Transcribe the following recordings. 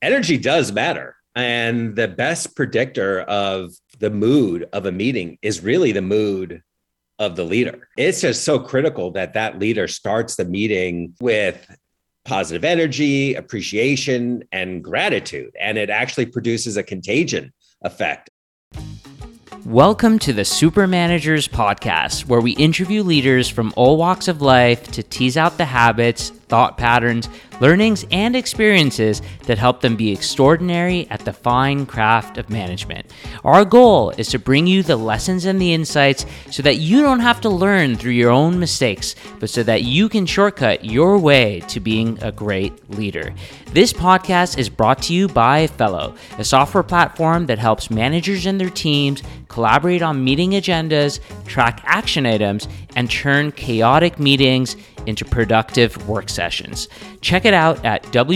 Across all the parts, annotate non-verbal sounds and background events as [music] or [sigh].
energy does matter. And the best predictor of the mood of a meeting is really the mood of the leader. It's just so critical that that leader starts the meeting with positive energy, appreciation, and gratitude. And it actually produces a contagion effect. Welcome to the Super Managers Podcast, where we interview leaders from all walks of life to tease out the habits, thought patterns, learnings, and experiences that help them be extraordinary at the fine craft of management. Our goal is to bring you the lessons and the insights so that you don't have to learn through your own mistakes, but so that you can shortcut your way to being a great leader. This podcast is brought to you by Fellow, a software platform that helps managers and their teams collaborate on meeting agendas, track action items, and turn chaotic meetings into productive work sessions. Check it out at www.fellow.app.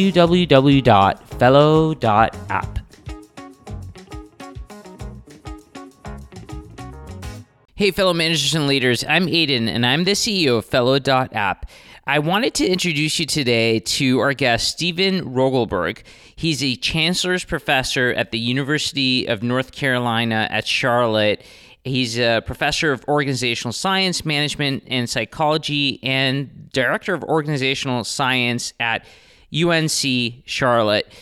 Hey, fellow managers and leaders, I'm Aydin, and I'm the CEO of Fellow.app. I wanted to introduce you today to our guest, Steven Rogelberg. He's a chancellor's professor at the University of North Carolina at Charlotte He's a professor of organizational science, management, and psychology, and director of organizational science at UNC Charlotte.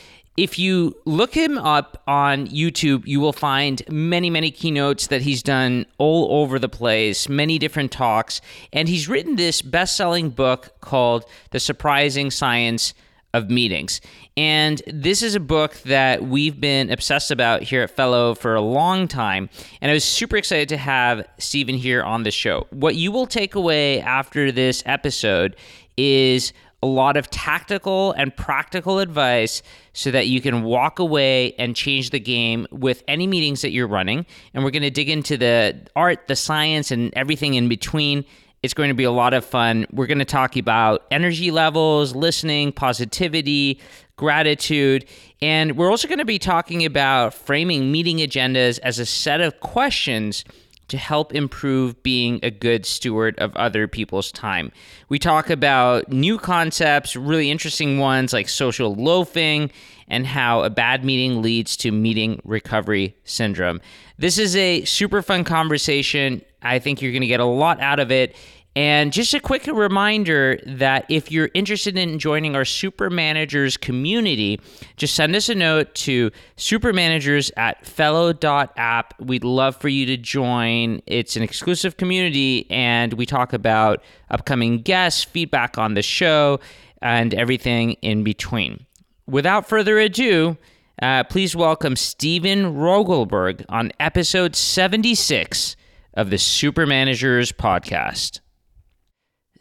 If you look him up on YouTube, you will find many, many keynotes that he's done all over the place, many different talks, and he's written this best selling book called The Surprising Science of meetings. And this is a book that we've been obsessed about here at Fellow for a long time. And I was super excited to have Steven here on the show. What you will take away after this episode is a lot of tactical and practical advice so that you can walk away and change the game with any meetings that you're running. And we're going to dig into the art, the science, and everything in between it's going to be a lot of fun. We're going to talk about energy levels, listening, positivity, gratitude, and we're also going to be talking about framing meeting agendas as a set of questions to help improve being a good steward of other people's time. We talk about new concepts, really interesting ones like social loafing and how a bad meeting leads to meeting recovery syndrome. This is a super fun conversation. I think you're going to get a lot out of it. And just a quick reminder that if you're interested in joining our super managers community, just send us a note to supermanagers at fellow.app. We'd love for you to join. It's an exclusive community, and we talk about upcoming guests, feedback on the show, and everything in between. Without further ado, uh, please welcome Steven Rogelberg on episode 76 of the Super Managers podcast.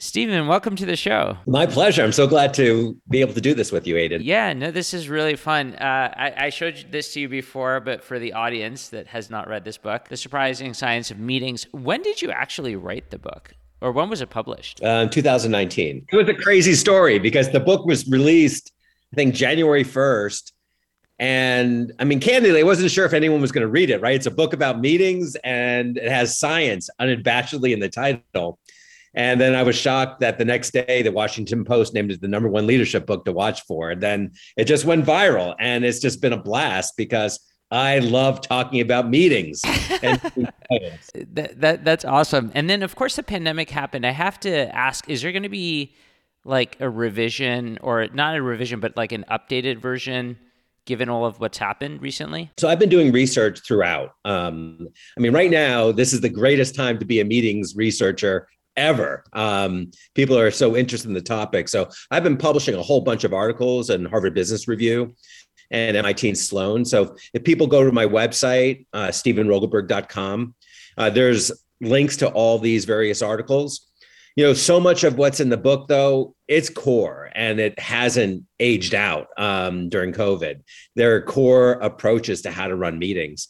Steven, welcome to the show. My pleasure. I'm so glad to be able to do this with you, Aydin. Yeah, no, this is really fun. Uh, I, I, showed this to you before, but for the audience that has not read this book, The Surprising Science of Meetings, when did you actually write the book? Or when was it published? Uh, 2019. It was a crazy story because the book was released, I think, January 1st. And I mean, candidly, I wasn't sure if anyone was going to read it, right? It's a book about meetings and it has science unabashedly in the title. And then I was shocked that the next day the Washington Post named it the number one leadership book to watch for. And then it just went viral. And it's just been a blast because I love talking about meetings. [laughs] that, that that's awesome. And then of course the pandemic happened. I have to ask, is there going to be like a revision or not a revision, but like an updated version? given all of what's happened recently? So I've been doing research throughout. Um, I mean, right now, this is the greatest time to be a meetings researcher ever. Um, people are so interested in the topic. So I've been publishing a whole bunch of articles in Harvard Business Review and MIT and Sloan. So if people go to my website, uh, stevenrogelberg.com, uh, there's links to all these various articles. You know, so much of what's in the book, though, it's core and it hasn't aged out um, during COVID. There are core approaches to how to run meetings.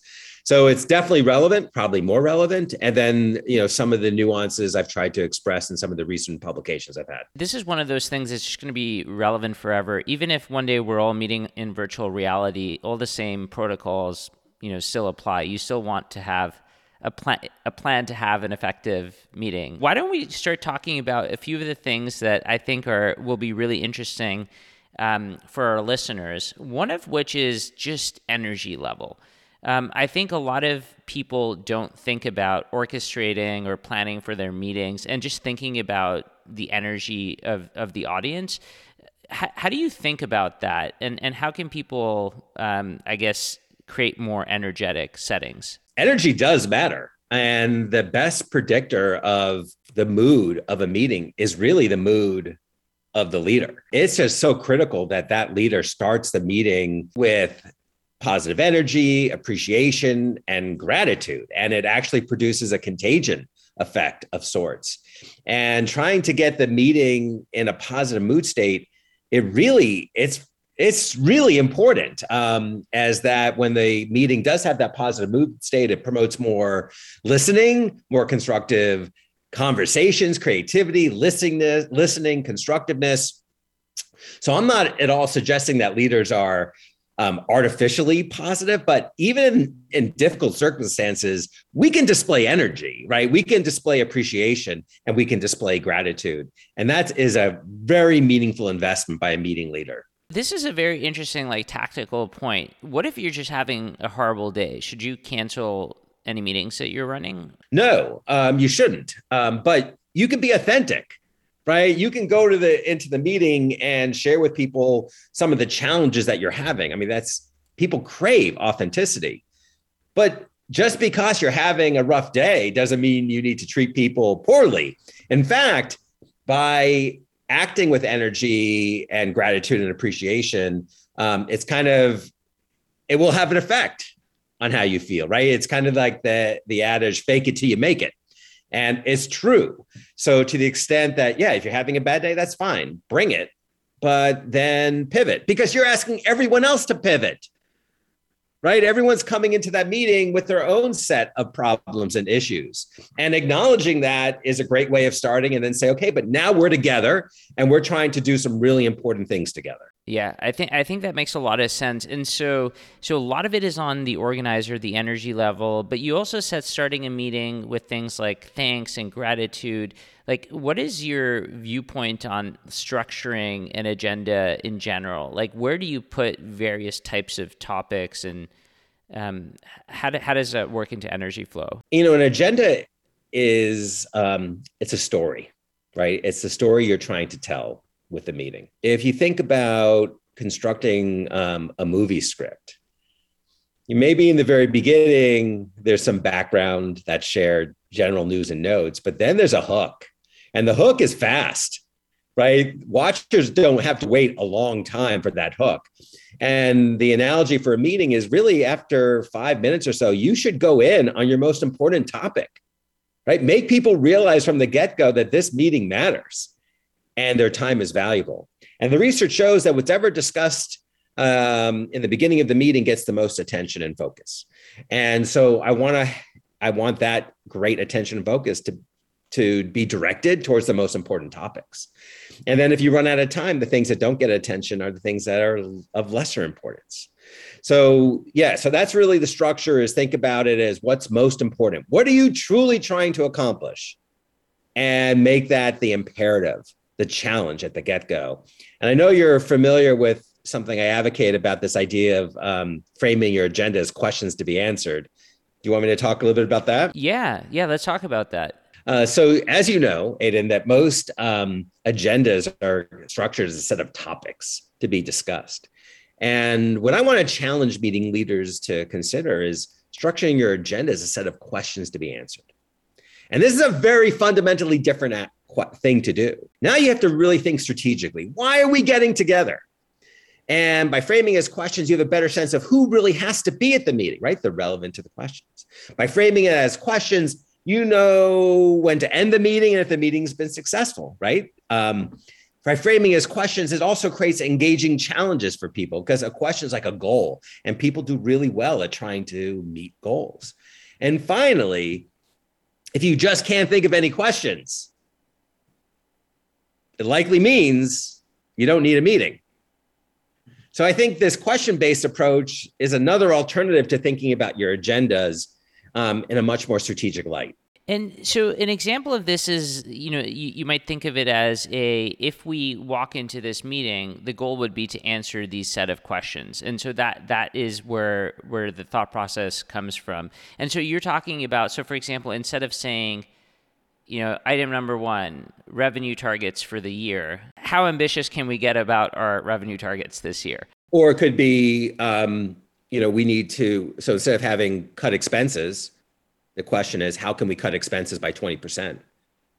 So it's definitely relevant, probably more relevant. And then, you know, some of the nuances I've tried to express in some of the recent publications I've had. This is one of those things that's just going to be relevant forever. Even if one day we're all meeting in virtual reality, all the same protocols, you know, still apply. You still want to have a plan a plan to have an effective meeting. Why don't we start talking about a few of the things that I think are will be really interesting um, for our listeners, one of which is just energy level. Um, I think a lot of people don't think about orchestrating or planning for their meetings and just thinking about the energy of, of the audience. H- how do you think about that? And, and how can people, um, I guess, create more energetic settings? Energy does matter. And the best predictor of the mood of a meeting is really the mood of the leader. It's just so critical that that leader starts the meeting with positive energy, appreciation, and gratitude. And it actually produces a contagion effect of sorts. And trying to get the meeting in a positive mood state, it really, it's it's really important um, as that when the meeting does have that positive mood state, it promotes more listening, more constructive conversations, creativity, listening, listening, constructiveness. So I'm not at all suggesting that leaders are um, artificially positive, but even in, in difficult circumstances, we can display energy, right? We can display appreciation and we can display gratitude. And that is a very meaningful investment by a meeting leader. This is a very interesting, like tactical point. What if you're just having a horrible day? Should you cancel any meetings that you're running? No, um, you shouldn't. Um, but you can be authentic, right? You can go to the into the meeting and share with people some of the challenges that you're having. I mean, that's people crave authenticity, but just because you're having a rough day doesn't mean you need to treat people poorly. In fact, by acting with energy and gratitude and appreciation, um, it's kind of it will have an effect on how you feel, right? It's kind of like the the adage, "Fake it till you make it," and it's true. So to the extent that yeah, if you're having a bad day, that's fine, bring it, but then pivot because you're asking everyone else to pivot right? Everyone's coming into that meeting with their own set of problems and issues. And acknowledging that is a great way of starting and then say, okay, but now we're together and we're trying to do some really important things together. Yeah, I think I think that makes a lot of sense. And so so a lot of it is on the organizer, the energy level, but you also said starting a meeting with things like thanks and gratitude. Like what is your viewpoint on structuring an agenda in general? Like where do you put various types of topics and um, how, do, how does that work into energy flow? You know, an agenda is um, it's a story, right? It's the story you're trying to tell with the meeting. If you think about constructing um, a movie script, you maybe in the very beginning, there's some background that's shared, general news and notes, but then there's a hook, and the hook is fast, right? Watchers don't have to wait a long time for that hook. And the analogy for a meeting is really after five minutes or so, you should go in on your most important topic, right? Make people realize from the get go that this meeting matters and their time is valuable. And the research shows that whatever discussed um, in the beginning of the meeting gets the most attention and focus. And so I want to, I want that great attention and focus to to be directed towards the most important topics. And then if you run out of time, the things that don't get attention are the things that are of lesser importance. So, yeah, so that's really the structure is think about it as what's most important. What are you truly trying to accomplish? And make that the imperative the challenge at the get go. And I know you're familiar with something I advocate about this idea of um, framing your agenda as questions to be answered. Do you want me to talk a little bit about that? Yeah, yeah, let's talk about that. Uh, so, as you know, Aydin, that most um, agendas are structured as a set of topics to be discussed. And what I want to challenge meeting leaders to consider is structuring your agenda as a set of questions to be answered. And this is a very fundamentally different thing to do. Now you have to really think strategically. Why are we getting together? And by framing as questions, you have a better sense of who really has to be at the meeting, right? They're relevant to the questions. By framing it as questions, you know when to end the meeting and if the meeting's been successful, right? Um, by framing as questions, it also creates engaging challenges for people because a question is like a goal, and people do really well at trying to meet goals. And finally, if you just can't think of any questions, it likely means you don't need a meeting. So I think this question based approach is another alternative to thinking about your agendas um, in a much more strategic light. And so, an example of this is, you know, you, you, might think of it as a if we walk into this meeting, the goal would be to answer these set of questions, and so that that is where where the thought process comes from. And so, you're talking about, so for example, instead of saying, you know, item number one, revenue targets for the year. How ambitious can we get about our revenue targets this year? Or it could be, um, you know, we need to, so instead of having cut expenses, the question is, how can we cut expenses by 20%?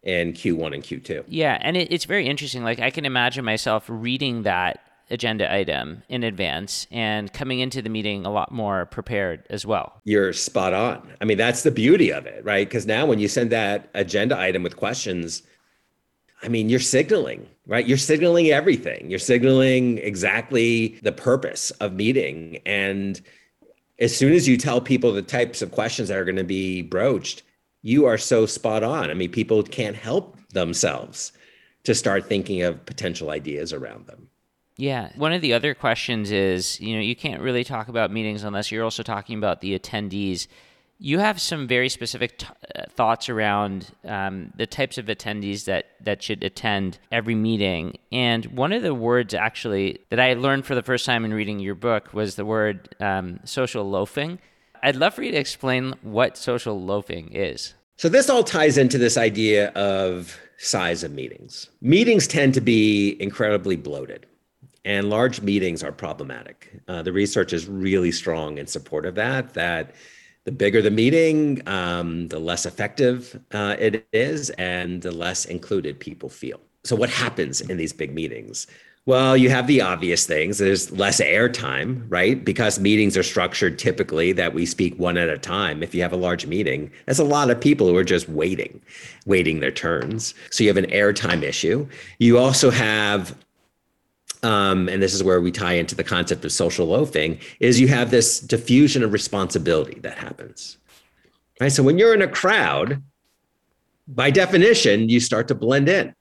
in Q1 and Q2. Yeah, and it, it's very interesting. Like I can imagine myself reading that agenda item in advance and coming into the meeting a lot more prepared as well. You're spot on. I mean, that's the beauty of it, right? Because now when you send that agenda item with questions, I mean, you're signaling, right? You're signaling everything. You're signaling exactly the purpose of meeting. And as soon as you tell people the types of questions that are going to be broached, you are so spot on. I mean, people can't help themselves to start thinking of potential ideas around them. Yeah. One of the other questions is, you know, you can't really talk about meetings unless you're also talking about the attendees. You have some very specific t- uh, thoughts around um, the types of attendees that that should attend every meeting. And one of the words actually that I learned for the first time in reading your book was the word um, social loafing. I'd love for you to explain what social loafing is. So this all ties into this idea of size of meetings. Meetings tend to be incredibly bloated and large meetings are problematic. Uh, the research is really strong in support of that. That the bigger the meeting, um, the less effective uh, it is, and the less included people feel. So, what happens in these big meetings? Well, you have the obvious things. There's less airtime, right? Because meetings are structured typically that we speak one at a time. If you have a large meeting, that's a lot of people who are just waiting, waiting their turns. So you have an airtime issue. You also have um, and this is where we tie into the concept of social loafing, is you have this diffusion of responsibility that happens. Right. So when you're in a crowd, by definition, you start to blend in.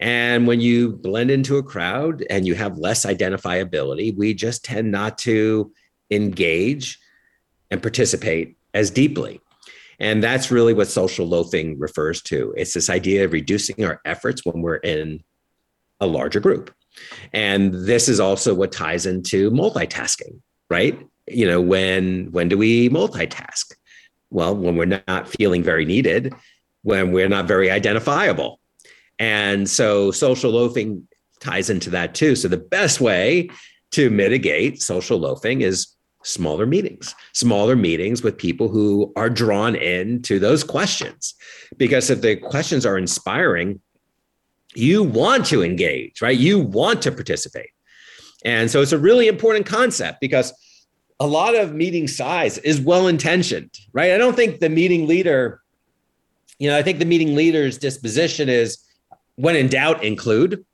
And when you blend into a crowd and you have less identifiability, we just tend not to engage and participate as deeply. And that's really what social loafing refers to. It's this idea of reducing our efforts when we're in a larger group. And this is also what ties into multitasking, right? You know, when when do we multitask? Well, when we're not feeling very needed, when we're not very identifiable. And so social loafing ties into that too. So the best way to mitigate social loafing is smaller meetings, smaller meetings with people who are drawn into those questions. Because if the questions are inspiring, you want to engage, right? You want to participate. And so it's a really important concept because a lot of meeting size is well intentioned, right? I don't think the meeting leader, you know, I think the meeting leader's disposition is when in doubt, include.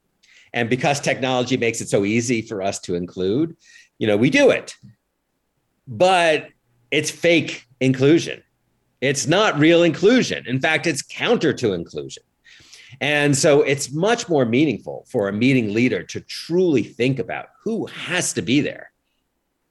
And because technology makes it so easy for us to include, you know, we do it. But it's fake inclusion. It's not real inclusion. In fact, it's counter to inclusion. And so it's much more meaningful for a meeting leader to truly think about who has to be there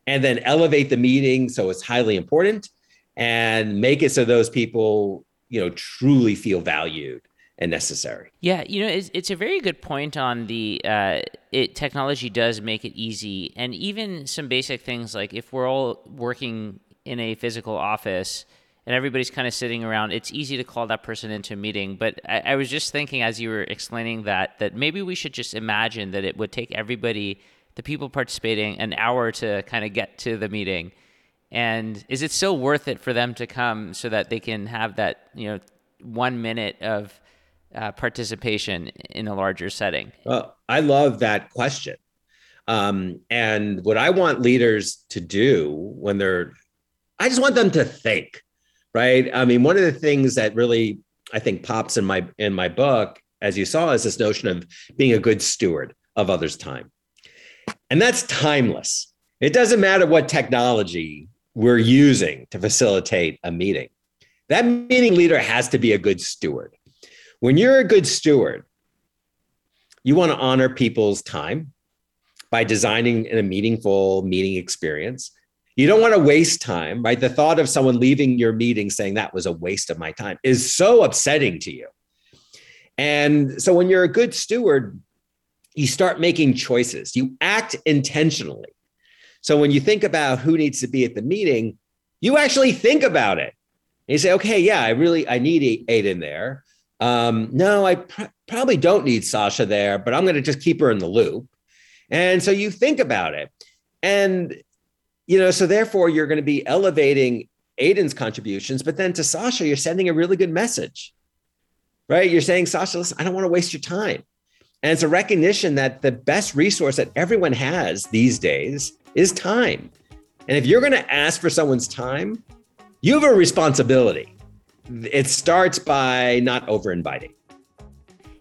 and then elevate the meeting so it's highly important and make it so those people, you know, truly feel valued and necessary. Yeah, you know, it's, it's a very good point on the uh, it technology does make it easy, and even some basic things like if we're all working in a physical office, and everybody's kind of sitting around, it's easy to call that person into a meeting. But I, I, was just thinking as you were explaining that, that maybe we should just imagine that it would take everybody, the people participating, an hour to kind of get to the meeting. And is it still worth it for them to come so that they can have that, you know, one minute of uh, participation in a larger setting? Well, I love that question. Um, and what I want leaders to do when they're, I just want them to think right? I mean, one of the things that really I think pops in my in my book, as you saw, is this notion of being a good steward of others' time. And that's timeless. It doesn't matter what technology we're using to facilitate a meeting. That meeting leader has to be a good steward. When you're a good steward, you want to honor people's time by designing a meaningful meeting experience You don't want to waste time, right? The thought of someone leaving your meeting saying that was a waste of my time is so upsetting to you. And so when you're a good steward, you start making choices, you act intentionally. So when you think about who needs to be at the meeting, you actually think about it. And you say, okay, yeah, I really I need Aydin there. Um, no, I pr- probably don't need Sasha there, but I'm going to just keep her in the loop. And so you think about it. And you know, so therefore you're going to be elevating Aydin's contributions, but then to Sasha, you're sending a really good message, right? You're saying, Sasha, listen, I don't want to waste your time. And it's a recognition that the best resource that everyone has these days is time. And if you're going to ask for someone's time, you have a responsibility. It starts by not over inviting.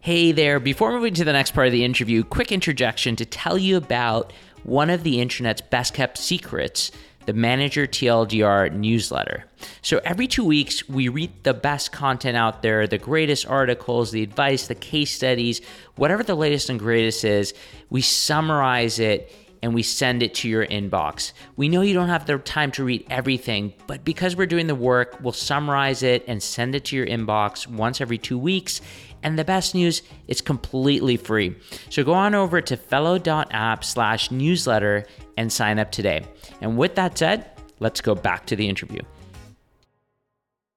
Hey there, before moving to the next part of the interview, quick interjection to tell you about one of the internet's best kept secrets the Manager TLDR newsletter. So every two weeks, we read the best content out there, the greatest articles, the advice, the case studies, whatever the latest and greatest is, we summarize it and we send it to your inbox. We know you don't have the time to read everything, but because we're doing the work, we'll summarize it and send it to your inbox once every two weeks. And the best news, it's completely free. So go on over to fellow.app slash newsletter and sign up today. And with that said, let's go back to the interview.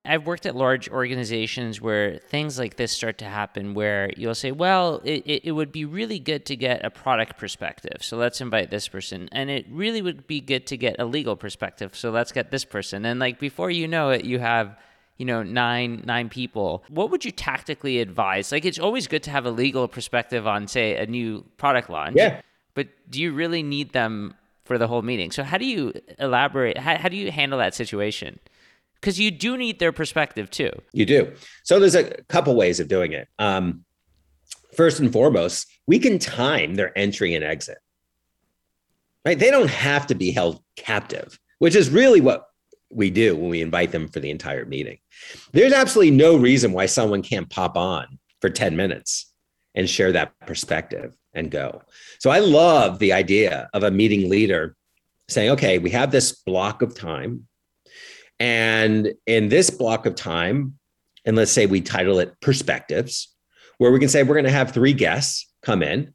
I've worked at large organizations where things like this start to happen where you'll say, well, it, it, would be really good to get a product perspective. So let's invite this person. And it really would be good to get a legal perspective. So let's get this person. And like before you know it, you have you know nine nine people. What would you tactically advise? Like it's always good to have a legal perspective on say a new product launch yeah. but do you really need them for the whole meeting? So how do you elaborate how, how do you handle that situation? Because you do need their perspective too. You do. So there's a couple ways of doing it. Um, first and foremost we can time their entry and exit. Right? They don't have to be held captive which is really what we do when we invite them for the entire meeting. There's absolutely no reason why someone can't pop on for 10 minutes and share that perspective and go. So I love the idea of a meeting leader saying, okay, we have this block of time. And in this block of time, and let's say we title it perspectives, where we can say we're going to have three guests come in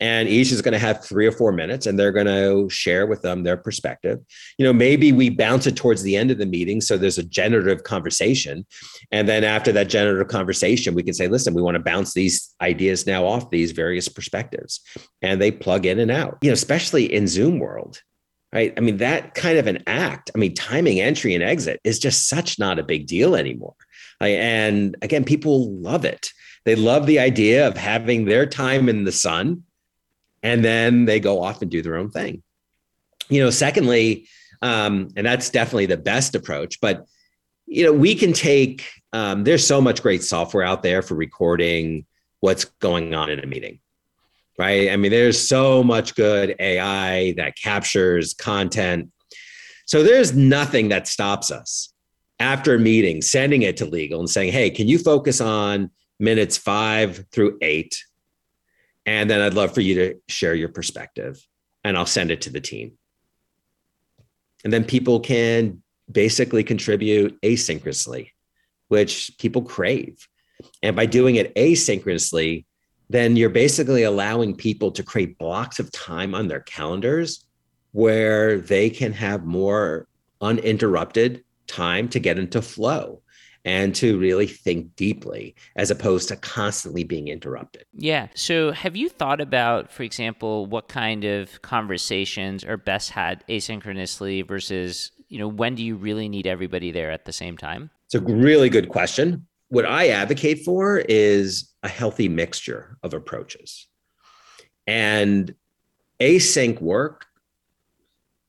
and each is going to have three or four minutes and they're going to share with them their perspective. You know maybe we bounce it towards the end of the meeting so there's a generative conversation. And then after that generative conversation we can say listen we want to bounce these ideas now off these various perspectives. And they plug in and out. You know especially in zoom world right? I mean that kind of an act i mean timing entry and exit is just such not a big deal anymore. And again people love it they love the idea of having their time in the sun and then they go off and do their own thing. You know, secondly, um, and that's definitely the best approach, but you know, we can take um, there's so much great software out there for recording what's going on in a meeting right? I mean, there's so much good AI that captures content. So there's nothing that stops us after a meeting sending it to legal and saying, hey, can you focus on minutes five through eight. And then I'd love for you to share your perspective and I'll send it to the team. And then people can basically contribute asynchronously, which people crave. And by doing it asynchronously, then you're basically allowing people to create blocks of time on their calendars where they can have more uninterrupted time to get into flow and to really think deeply as opposed to constantly being interrupted. Yeah. So, have you thought about, for example, what kind of conversations are best had asynchronously versus, you know, when do you really need everybody there at the same time? It's a really good question. What I advocate for is a healthy mixture of approaches. And async work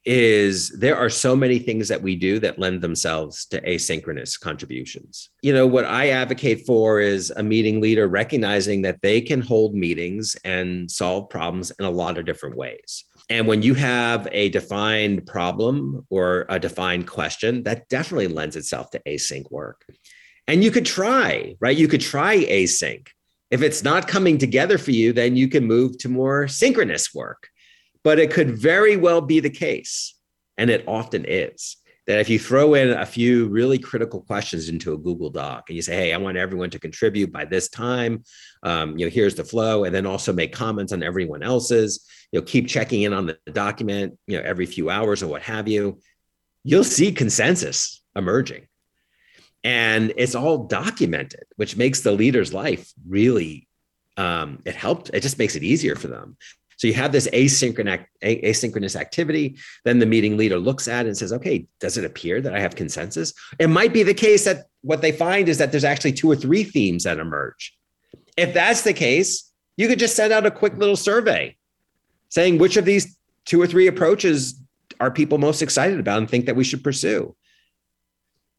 is there are so many things that we do that lend themselves to asynchronous contributions. You know, what I advocate for is a meeting leader recognizing that they can hold meetings and solve problems in a lot of different ways. And when you have a defined problem or a defined question, that definitely lends itself to async work. And you could try, right? You could try async. If it's not coming together for you, then you can move to more synchronous work but it could very well be the case. And it often is that if you throw in a few really critical questions into a Google Doc and you say, "Hey, I want everyone to contribute by this time," um, you know, here's the flow, and then also make comments on everyone else's. You know, keep checking in on the document, you know, every few hours or what have you. You'll see consensus emerging, and it's all documented, which makes the leader's life really. Um, it helped. It just makes it easier for them. So you have this asynchronous, asynchronous activity. Then the meeting leader looks at it and says, okay, does it appear that I have consensus? It might be the case that what they find is that there's actually two or three themes that emerge. If that's the case, you could just send out a quick little survey saying which of these two or three approaches are people most excited about and think that we should pursue.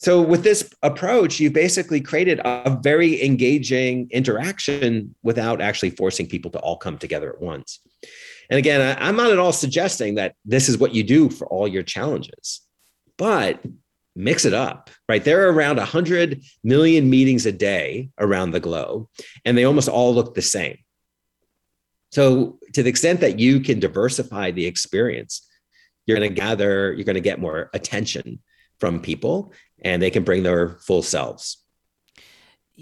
So, with this approach, you've basically created a very engaging interaction without actually forcing people to all come together at once. And again, I, am not at all suggesting that this is what you do for all your challenges, but mix it up, right? There are around 100 million meetings a day around the globe, and they almost all look the same. So, to the extent that you can diversify the experience, you're going to gather, you're going to get more attention from people and they can bring their full selves.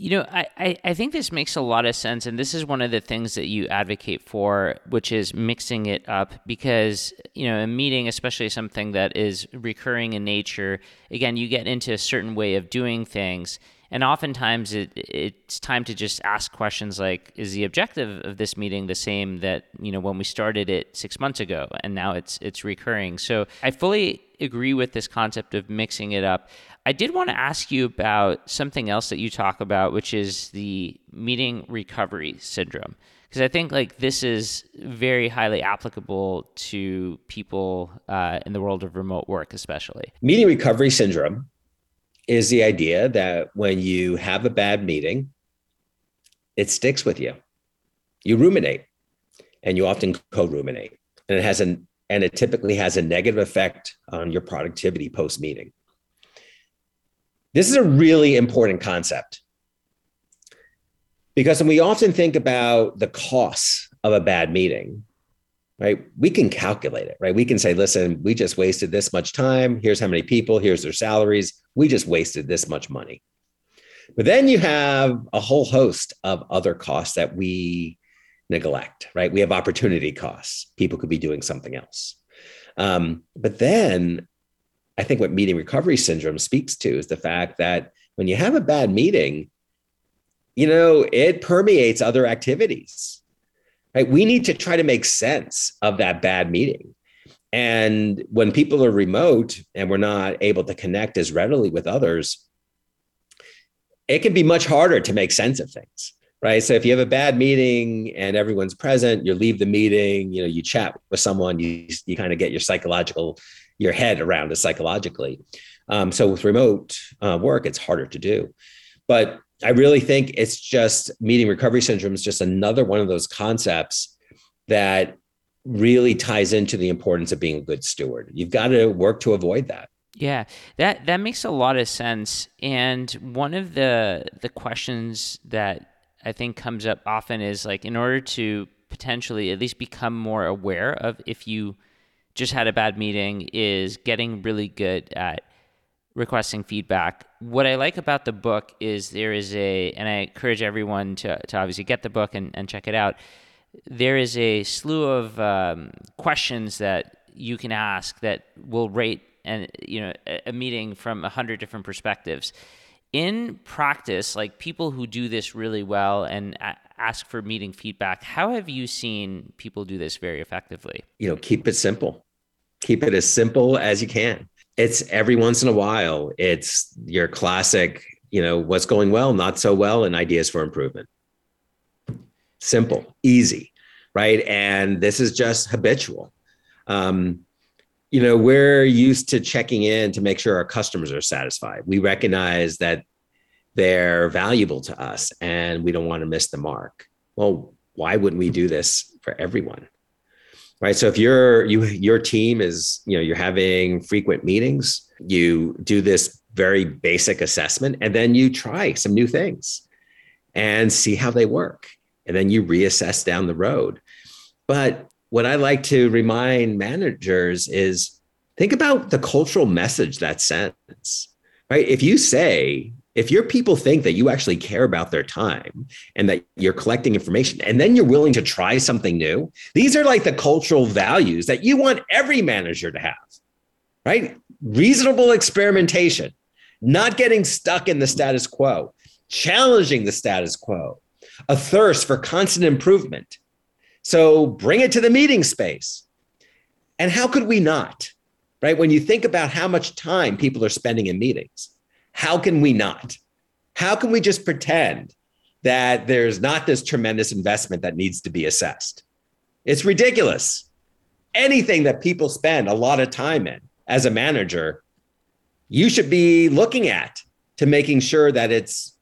You know, I, I think this makes a lot of sense. And this is one of the things that you advocate for, which is mixing it up because, you know, a meeting, especially something that is recurring in nature, again, you get into a certain way of doing things. And oftentimes it, it's time to just ask questions like, is the objective of this meeting the same that, you know, when we started it six months ago and now it's it's recurring. So I fully agree with this concept of mixing it up. I did want to ask you about something else that you talk about, which is the meeting recovery syndrome. Because I think like this is very highly applicable to people uh, in the world of remote work, especially. Meeting recovery syndrome is the idea that when you have a bad meeting, it sticks with you. You ruminate, and you often co-ruminate, and it has an and it typically has a negative effect on your productivity post meeting. This is a really important concept because when we often think about the costs of a bad meeting, right, we can calculate it, right? We can say, listen, we just wasted this much time. Here's how many people, here's their salaries. We just wasted this much money. But then you have a whole host of other costs that we neglect, right? We have opportunity costs. People could be doing something else. Um, but then I think what meeting recovery syndrome speaks to is the fact that when you have a bad meeting, you know, it permeates other activities. Right? We need to try to make sense of that bad meeting. And when people are remote and we're not able to connect as readily with others, it can be much harder to make sense of things right so if you have a bad meeting and everyone's present you leave the meeting you know you chat with someone you you kind of get your psychological your head around it psychologically. Um, so with remote uh, work, it's harder to do. But I really think it's just meeting recovery syndrome is just another one of those concepts that really ties into the importance of being a good steward. You've got to work to avoid that. Yeah, that that makes a lot of sense. And one of the the questions that I think comes up often is like in order to potentially at least become more aware of if you just had a bad meeting is getting really good at requesting feedback. What I like about the book is there is a, and I encourage everyone to, to obviously get the book and, and check it out. There is a slew of um, questions that you can ask that will rate and you know a meeting from a hundred different perspectives. In practice, like people who do this really well and ask for meeting feedback, how have you seen people do this very effectively? You know, keep it simple keep it as simple as you can. It's every once in a while, it's your classic, you know, what's going well, not so well, and ideas for improvement. Simple, easy, right? And this is just habitual. Um, you know, we're used to checking in to make sure our customers are satisfied. We recognize that they're valuable to us and we don't want to miss the mark. Well, why wouldn't we do this for everyone? right so if your you your team is you know you're having frequent meetings you do this very basic assessment and then you try some new things and see how they work and then you reassess down the road but what i like to remind managers is think about the cultural message that sends, right? If you say, if your people think that you actually care about their time and that you're collecting information and then you're willing to try something new, these are like the cultural values that you want every manager to have, right? Reasonable experimentation, not getting stuck in the status quo, challenging the status quo, a thirst for constant improvement. So bring it to the meeting space. And how could we not? Right? When you think about how much time people are spending in meetings, how can we not? How can we just pretend that there's not this tremendous investment that needs to be assessed? It's ridiculous. Anything that people spend a lot of time in as a manager, you should be looking at to making sure that it's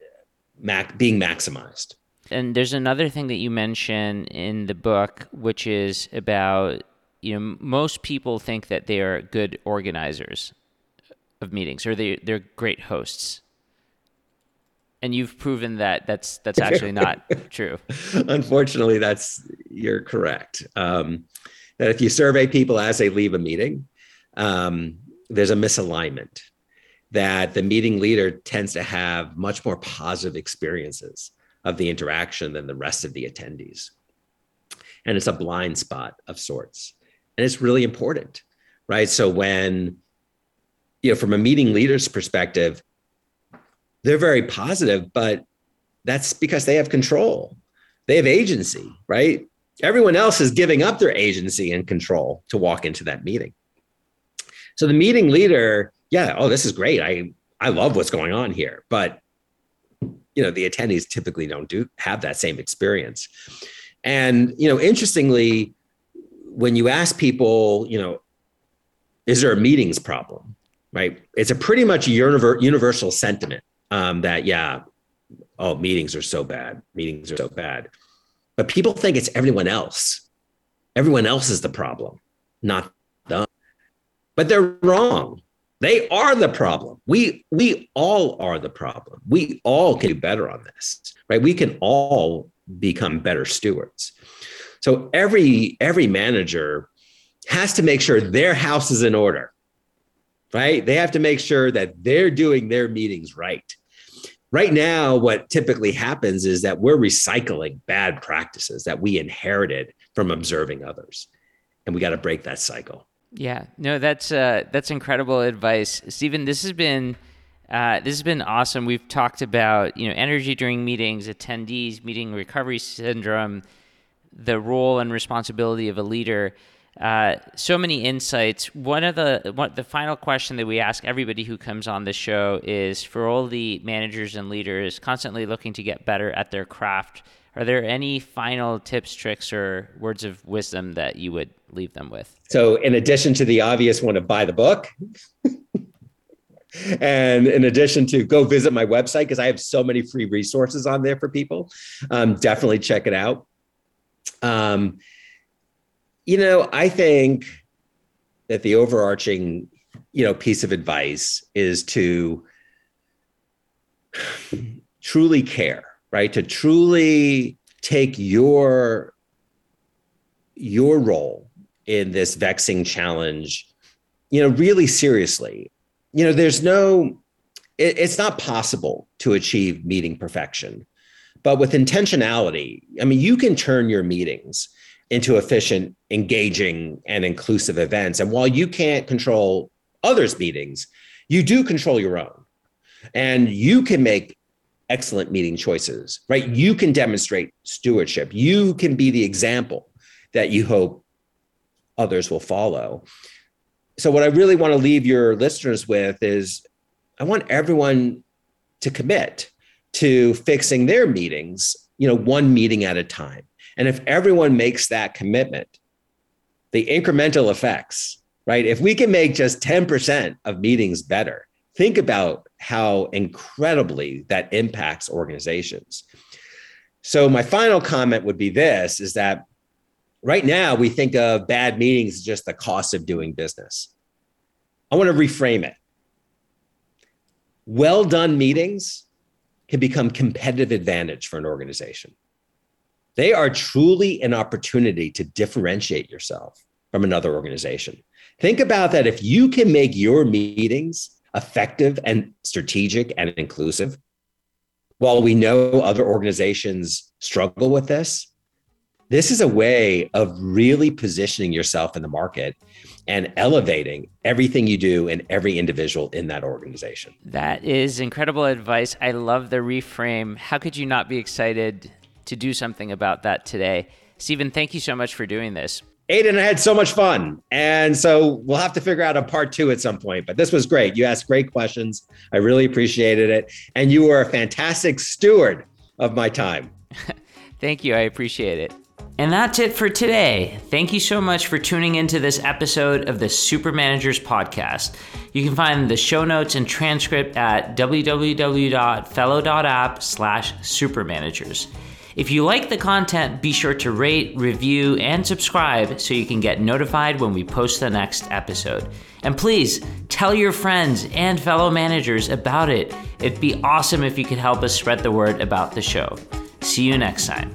being maximized. And there's another thing that you mention in the book, which is about you know most people think that they are good organizers of meetings or they they're great hosts. And you've proven that that's that's actually not [laughs] true. Unfortunately, that's you're correct. Um, that if you survey people as they leave a meeting, um, there's a misalignment. That the meeting leader tends to have much more positive experiences of the interaction than the rest of the attendees. And it's a blind spot of sorts. And it's really important, right? So when, you know, from a meeting leader's perspective, they're very positive, but that's because they have control. They have agency, right? Everyone else is giving up their agency and control to walk into that meeting. So the meeting leader, yeah, oh, this is great. I I love what's going on here, but you know the attendees typically don't do have that same experience. And you know interestingly when you ask people you know is there a meetings problem right? It's a pretty much universal sentiment um, that yeah oh meetings are so bad meetings are so bad. But people think it's everyone else. Everyone else is the problem not them. But they're wrong they are the problem. We we all are the problem. We all can do better on this, right? We can all become better stewards. So every every manager has to make sure their house is in order. Right? They have to make sure that they're doing their meetings right. Right now what typically happens is that we're recycling bad practices that we inherited from observing others. And we got to break that cycle. Yeah, no, that's uh, that's incredible advice, Steven. This has been uh, this has been awesome. We've talked about you know energy during meetings, attendees, meeting recovery syndrome, the role and responsibility of a leader. Uh, so many insights. One of the one, the final question that we ask everybody who comes on the show is for all the managers and leaders constantly looking to get better at their craft. Are there any final tips, tricks, or words of wisdom that you would leave them with? So, in addition to the obvious one of buy the book, [laughs] and in addition to go visit my website because I have so many free resources on there for people, um, definitely check it out. Um, you know, I think that the overarching, you know, piece of advice is to [sighs] truly care right? To truly take your your role in this vexing challenge, you know, really seriously. You know, there's no it, it's not possible to achieve meeting perfection. But with intentionality, I mean, you can turn your meetings into efficient, engaging, and inclusive events. And while you can't control others' meetings, you do control your own. And you can make excellent meeting choices, right? You can demonstrate stewardship. You can be the example that you hope others will follow. So, what I really want to leave your listeners with is I want everyone to commit to fixing their meetings, you know, one meeting at a time. And if everyone makes that commitment, the incremental effects, right? If we can make just 10% of meetings better, think about how incredibly that impacts organizations. So my final comment would be this is that right now we think of bad meetings as just the cost of doing business. I want to reframe it. Well done meetings can become competitive advantage for an organization. They are truly an opportunity to differentiate yourself from another organization. Think about that. If you can make your meetings effective and strategic and inclusive, while we know other organizations struggle with this, this is a way of really positioning yourself in the market and elevating everything you do and every individual in that organization. That is incredible advice. I love the reframe. How could you not be excited to do something about that today? Steven, thank you so much for doing this. Aydin, I had so much fun. And so we'll have to figure out a part two at some point. But this was great. You asked great questions. I really appreciated it. And you were a fantastic steward of my time. [laughs] Thank you. I appreciate it. And that's it for today. Thank you so much for tuning into this episode of the Super Managers Podcast. You can find the show notes and transcript at www.fellow.app slash supermanagers. If you like the content, be sure to rate, review, and subscribe so you can get notified when we post the next episode. And please tell your friends and fellow managers about it. It'd be awesome if you could help us spread the word about the show. See you next time.